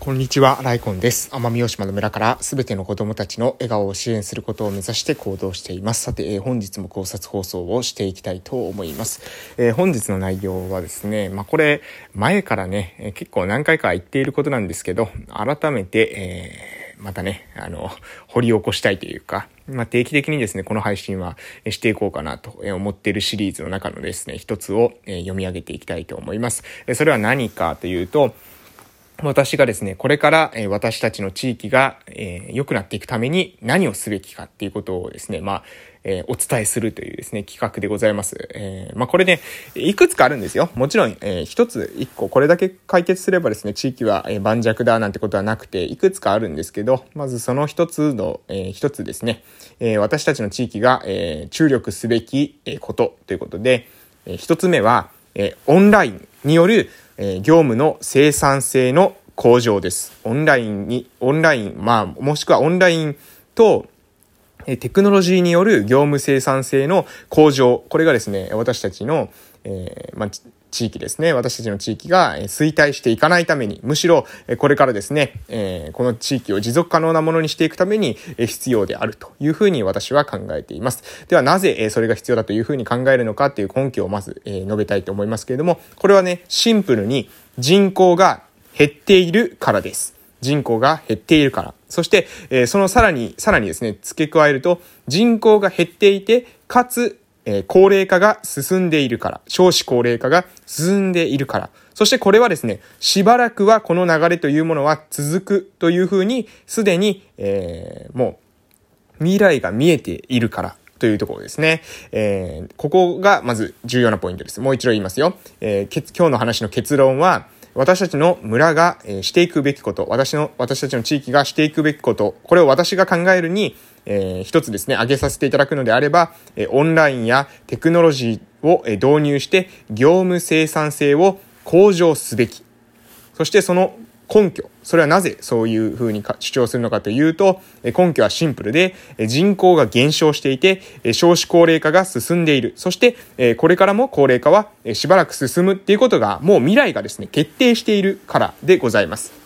こんにちは、ライコンです。奄美大島の村からすべての子供たちの笑顔を支援することを目指して行動しています。さて、えー、本日も考察放送をしていきたいと思います。えー、本日の内容はですね、まあ、これ、前からね、えー、結構何回か言っていることなんですけど、改めて、えまたね、あの、掘り起こしたいというか、まあ、定期的にですね、この配信はしていこうかなと思っているシリーズの中のですね、一つを読み上げていきたいと思います。それは何かというと、私がですね、これから、私たちの地域が、良くなっていくために何をすべきかっていうことをですね、まあ、え、お伝えするというですね、企画でございます。え、まあ、これね、いくつかあるんですよ。もちろん、えー、一つ、一個、これだけ解決すればですね、地域は、え、盤石だなんてことはなくて、いくつかあるんですけど、まずその一つの、えー、一つですね、え、私たちの地域が、え、注力すべき、えことということで、えー、一つ目は、え、オンラインによる、え、業務の生産性の向上です。オンラインに、オンライン、まあ、もしくはオンラインと、テクノロジーによる業務生産性の向上。これがですね、私たちの、えー、まあ、地域ですね。私たちの地域が衰退していかないために、むしろこれからですね、え、この地域を持続可能なものにしていくために必要であるというふうに私は考えています。ではなぜそれが必要だというふうに考えるのかっていう根拠をまず述べたいと思いますけれども、これはね、シンプルに人口が減っているからです。人口が減っているから。そして、え、そのさらに、さらにですね、付け加えると、人口が減っていて、かつ、えー、高齢化が進んでいるから。少子高齢化が進んでいるから。そしてこれはですね、しばらくはこの流れというものは続くというふうに、すでに、えー、もう、未来が見えているからというところですね。えー、ここがまず重要なポイントです。もう一度言いますよ。えー、今日の話の結論は、私たちの村が、えしていくべきこと、私の、私たちの地域がしていくべきこと、これを私が考えるに、えー、一つですね、挙げさせていただくのであれば、えオンラインやテクノロジーを、え導入して、業務生産性を向上すべき。そしてその根拠。それはなぜそういうふうに主張するのかというと、根拠はシンプルで、人口が減少していて、少子高齢化が進んでいる。そして、これからも高齢化はしばらく進むっていうことが、もう未来がですね、決定しているからでございます。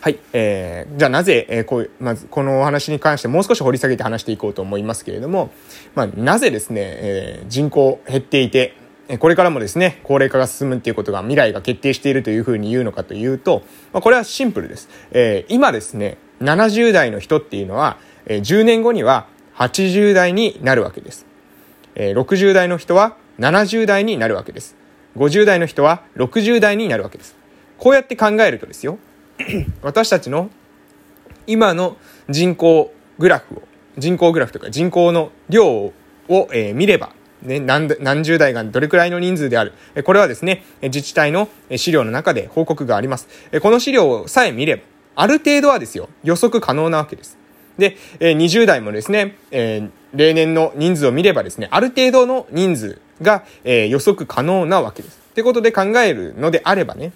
はい。えー、じゃあなぜ、えー、こう、まず、このお話に関してもう少し掘り下げて話していこうと思いますけれども、まあ、なぜですね、えー、人口減っていて、これからもですね、高齢化が進むっていうことが未来が決定しているというふうに言うのかというと、まあ、これはシンプルです。えー、今ですね、70代の人っていうのは、えー、10年後には80代になるわけです。えー、60代の人は70代になるわけです。50代の人は60代になるわけです。こうやって考えるとですよ、私たちの今の人口グラフを、人口グラフとか人口の量を、えー、見れば、ね、何何十代がどれくらいの人数である。これはですね、自治体の資料の中で報告があります。この資料さえ見れば、ある程度はですよ、予測可能なわけです。で、20代もですね、例年の人数を見ればですね、ある程度の人数が予測可能なわけです。ってことで考えるのであればね、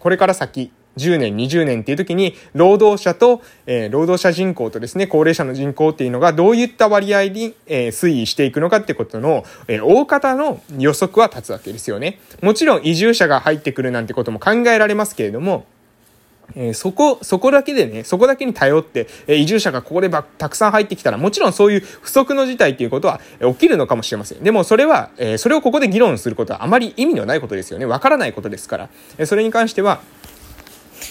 これから先、10年、20年っていう時に、労働者と、えー、労働者人口とですね、高齢者の人口っていうのがどういった割合に、えー、推移していくのかってことの、えー、大方の予測は立つわけですよね。もちろん移住者が入ってくるなんてことも考えられますけれども、えー、そこ、そこだけでね、そこだけに頼って、えー、移住者がここでばたくさん入ってきたら、もちろんそういう不測の事態っていうことは、えー、起きるのかもしれません。でもそれは、えそれをここで議論することはあまり意味のないことですよね。わからないことですから。えそれに関しては、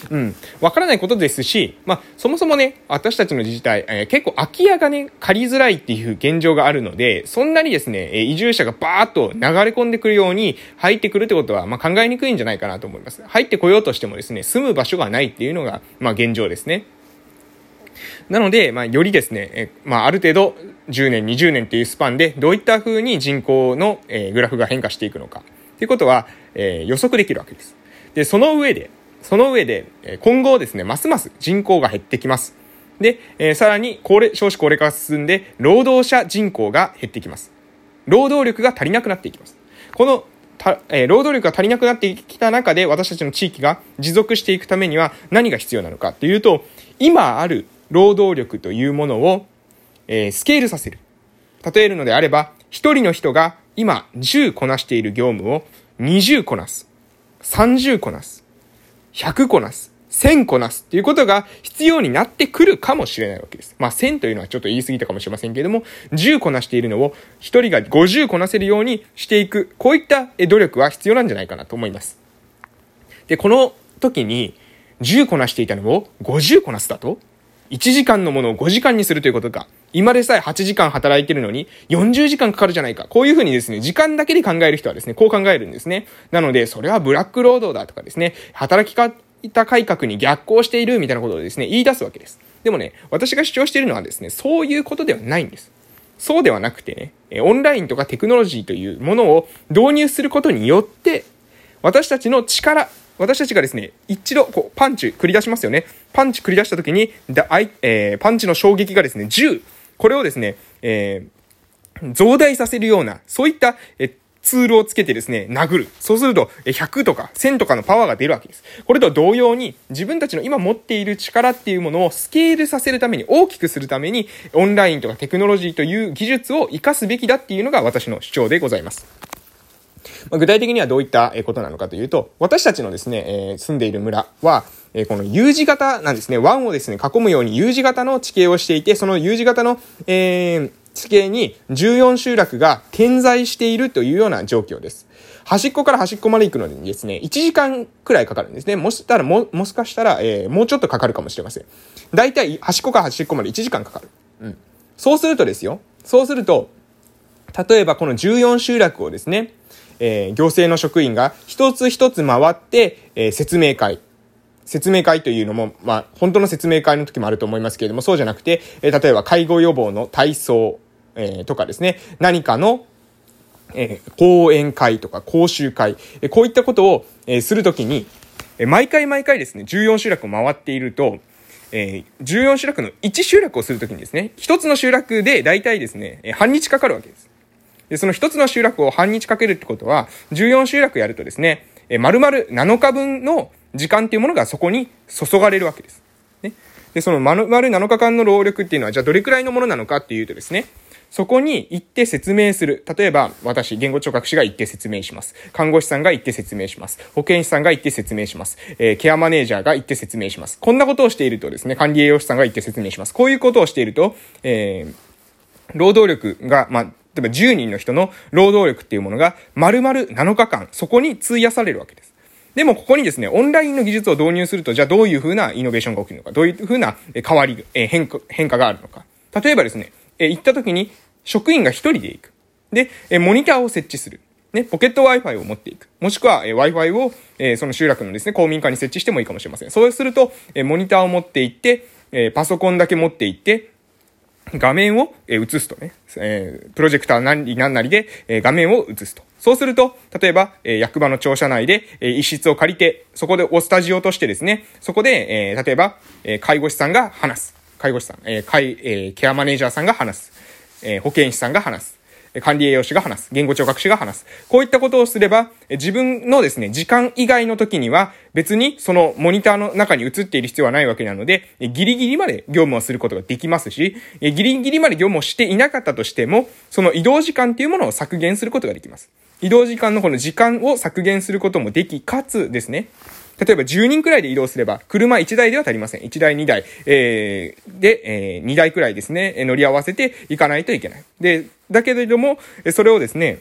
うん。わからないことですし、まあ、そもそもね、私たちの自治体、えー、結構空き家がね、借りづらいっていう現状があるので、そんなにですね、え移住者がバーッと流れ込んでくるように入ってくるってことは、まあ、考えにくいんじゃないかなと思います。入ってこようとしてもですね、住む場所がないっていうのが、まあ、現状ですね。なので、まあ、よりですね、えまあ、ある程度、10年、20年っていうスパンで、どういった風に人口の、えー、グラフが変化していくのか、っていうことは、えー、予測できるわけです。で、その上で、その上で、今後ですね、ますます人口が減ってきます。で、えー、さらに高齢、少子高齢化が進んで、労働者人口が減ってきます。労働力が足りなくなっていきます。この、たえー、労働力が足りなくなってきた中で、私たちの地域が持続していくためには何が必要なのかというと、今ある労働力というものを、えー、スケールさせる。例えるのであれば、一人の人が今10こなしている業務を20こなす。30こなす。100こなす。1000こなすっていうことが必要になってくるかもしれないわけです。まあ1000というのはちょっと言い過ぎたかもしれませんけれども、10こなしているのを1人が50こなせるようにしていく、こういった努力は必要なんじゃないかなと思います。で、この時に10こなしていたのを50こなすだと1時間のものを5時間にするということか。今でさえ8時間働いてるのに40時間かかるじゃないか。こういうふうにですね、時間だけで考える人はですね、こう考えるんですね。なので、それはブラック労働だとかですね、働き方改革に逆行しているみたいなことをですね、言い出すわけです。でもね、私が主張しているのはですね、そういうことではないんです。そうではなくてね、オンラインとかテクノロジーというものを導入することによって、私たちの力、私たちがですね、一度、こう、パンチ繰り出しますよね。パンチ繰り出した時に、だあいえー、パンチの衝撃がですね、10、これをですね、えー、増大させるような、そういった、えツールをつけてですね、殴る。そうすると、100とか1000とかのパワーが出るわけです。これと同様に、自分たちの今持っている力っていうものをスケールさせるために、大きくするために、オンラインとかテクノロジーという技術を活かすべきだっていうのが私の主張でございます。まあ、具体的にはどういったことなのかというと、私たちのですね、えー、住んでいる村は、えー、この U 字型なんですね。湾をですね、囲むように U 字型の地形をしていて、その U 字型の、えー、地形に14集落が点在しているというような状況です。端っこから端っこまで行くのにですね、1時間くらいかかるんですね。もしたら、も、もしかしたら、えー、もうちょっとかかるかもしれません。だいたい端っこから端っこまで1時間かかる。うん。そうするとですよ。そうすると、例えばこの14集落をですね、えー、行政の職員が一つ一つ回って、えー、説明会。説明会というのも、まあ、本当の説明会の時もあると思いますけれども、そうじゃなくて、えー、例えば介護予防の体操、えー、とかですね、何かの、えー、講演会とか講習会、えー、こういったことを、えー、するときに、えー、毎回毎回ですね、14集落を回っていると、えー、14集落の1集落をするときにですね、1つの集落で大体ですね、半日かかるわけです。で、その1つの集落を半日かけるってことは、14集落やるとですね、え、丸々7日分の時間っていうものがそこに注がれるわけです。ね。で、その丸々7日間の労力っていうのは、じゃあどれくらいのものなのかっていうとですね、そこに行って説明する。例えば、私、言語聴覚士が行って説明します。看護師さんが行って説明します。保健師さんが行って説明します。えー、ケアマネージャーが行って説明します。こんなことをしているとですね、管理栄養士さんが行って説明します。こういうことをしていると、えー、労働力が、まあ、例えば10人の人の労働力っていうものが丸々7日間、そこに費やされるわけです。でもここにですね、オンラインの技術を導入すると、じゃあどういうふうなイノベーションが起きるのか、どういうふうな変わり、変化、変化があるのか。例えばですね、行った時に職員が一人で行く。で、モニターを設置する。ね、ポケット Wi-Fi を持っていく。もしくは、え Wi-Fi を、えその集落のですね、公民館に設置してもいいかもしれません。そうすると、えモニターを持っていって、えパソコンだけ持っていって、画面を映すとね、プロジェクター何りなんなりで、画面を映すと。そうすると、例えば、役場の庁舎内で、一室を借りて、そこでおスタジオとしてですね、そこで、例えば、介護士さんが話す。介護士さん、介、ケアマネージャーさんが話す。保健師さんが話す。管理栄養士が話す。言語聴覚士が話す。こういったことをすれば、自分のですね、時間以外の時には、別にそのモニターの中に映っている必要はないわけなので、ギリギリまで業務をすることができますし、ギリギリまで業務をしていなかったとしても、その移動時間っていうものを削減することができます。移動時間のこの時間を削減することもでき、かつですね、例えば10人くらいで移動すれば、車1台では足りません。1台2台、えー、で、えー、2台くらいですね、乗り合わせていかないといけない。で、だけれども、それをですね、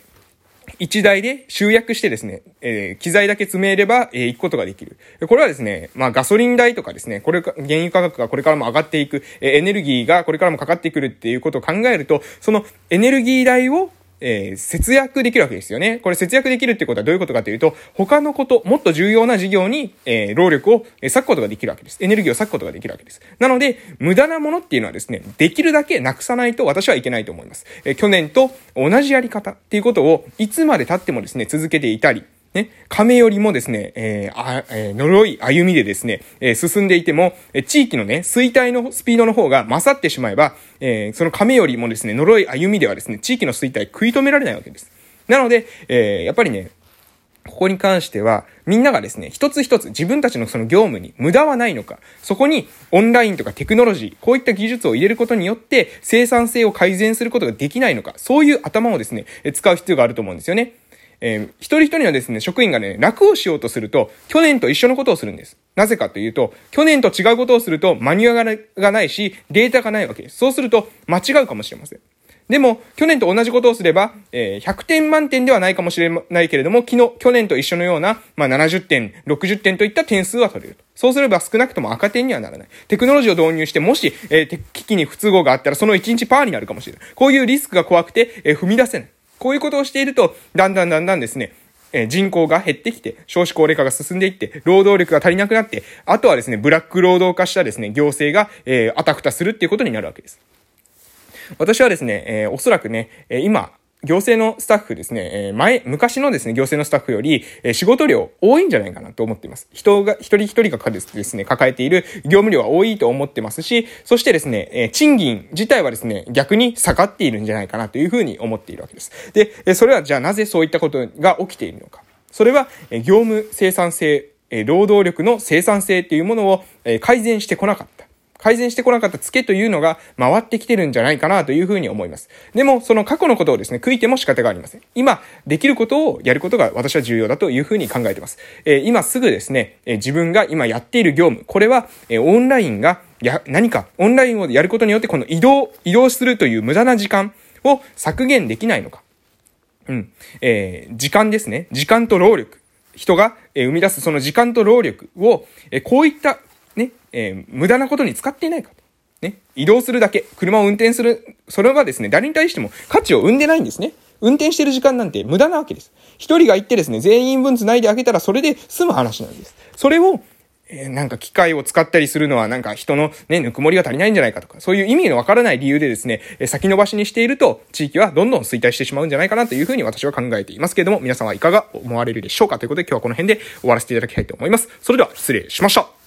1台で集約してですね、えー、機材だけ積めれば、えー、行くことができる。これはですね、まあガソリン代とかですね、これか、原油価格がこれからも上がっていく、えー、エネルギーがこれからもかかってくるっていうことを考えると、そのエネルギー代をえー、節約できるわけですよね。これ節約できるってことはどういうことかというと、他のこと、もっと重要な事業に、えー、労力を割くことができるわけです。エネルギーを割くことができるわけです。なので、無駄なものっていうのはですね、できるだけなくさないと私はいけないと思います。えー、去年と同じやり方っていうことを、いつまで経ってもですね、続けていたり、ね、亀よりもですね、えー、あ、えー、呪い歩みでですね、えー、進んでいても、え地域のね、衰退のスピードの方が勝ってしまえば、えその亀よりもですね、呪い歩みではですね、地域の衰退食い止められないわけです。なので、えやっぱりね、ここに関しては、みんながですね、一つ一つ自分たちのその業務に無駄はないのか、そこにオンラインとかテクノロジー、こういった技術を入れることによって生産性を改善することができないのか、そういう頭をですね、使う必要があると思うんですよね。えー、一人一人のですね、職員がね、楽をしようとすると、去年と一緒のことをするんです。なぜかというと、去年と違うことをすると、マニュアルがないし、データがないわけです。そうすると、間違うかもしれません。でも、去年と同じことをすれば、えー、100点満点ではないかもしれないけれども、昨日、去年と一緒のような、まあ、70点、60点といった点数は取れると。そうすれば少なくとも赤点にはならない。テクノロジーを導入して、もし、えー、機器に不都合があったら、その1日パーになるかもしれない。こういうリスクが怖くて、えー、踏み出せない。こういうことをしていると、だんだんだんだんですね、え人口が減ってきて、少子高齢化が進んでいって、労働力が足りなくなって、あとはですね、ブラック労働化したですね、行政が、えー、あたふたするっていうことになるわけです。私はですね、えー、おそらくね、え、今、行政のスタッフですね、えー、前、昔のですね、行政のスタッフより、えー、仕事量多いんじゃないかなと思っています。人が、一人一人がですね、抱えている業務量は多いと思ってますし、そしてですね、えー、賃金自体はですね、逆に下がっているんじゃないかなというふうに思っているわけです。で、えそれはじゃあなぜそういったことが起きているのか。それは、え業務生産性、え労働力の生産性っていうものを、え改善してこなかった。改善してこなかったツケというのが回ってきてるんじゃないかなというふうに思います。でも、その過去のことをですね、悔いても仕方がありません。今、できることをやることが私は重要だというふうに考えてます。えー、今すぐですね、えー、自分が今やっている業務、これは、えー、オンラインが、や、何か、オンラインをやることによって、この移動、移動するという無駄な時間を削減できないのか。うん。えー、時間ですね。時間と労力。人が、え生み出すその時間と労力を、えこういったねえー、無駄なことに使っていないかと。ね。移動するだけ、車を運転する、それはですね、誰に対しても価値を生んでないんですね。運転してる時間なんて無駄なわけです。一人が行ってですね、全員分繋いであげたらそれで済む話なんです。それを、えー、なんか機械を使ったりするのはなんか人のね、ぬくもりが足りないんじゃないかとか、そういう意味のわからない理由でですね、え先延ばしにしていると、地域はどんどん衰退してしまうんじゃないかなというふうに私は考えていますけれども、皆さんはいかが思われるでしょうか？ということで今日はこの辺で終わらせていただきたいと思います。それでは失礼しました。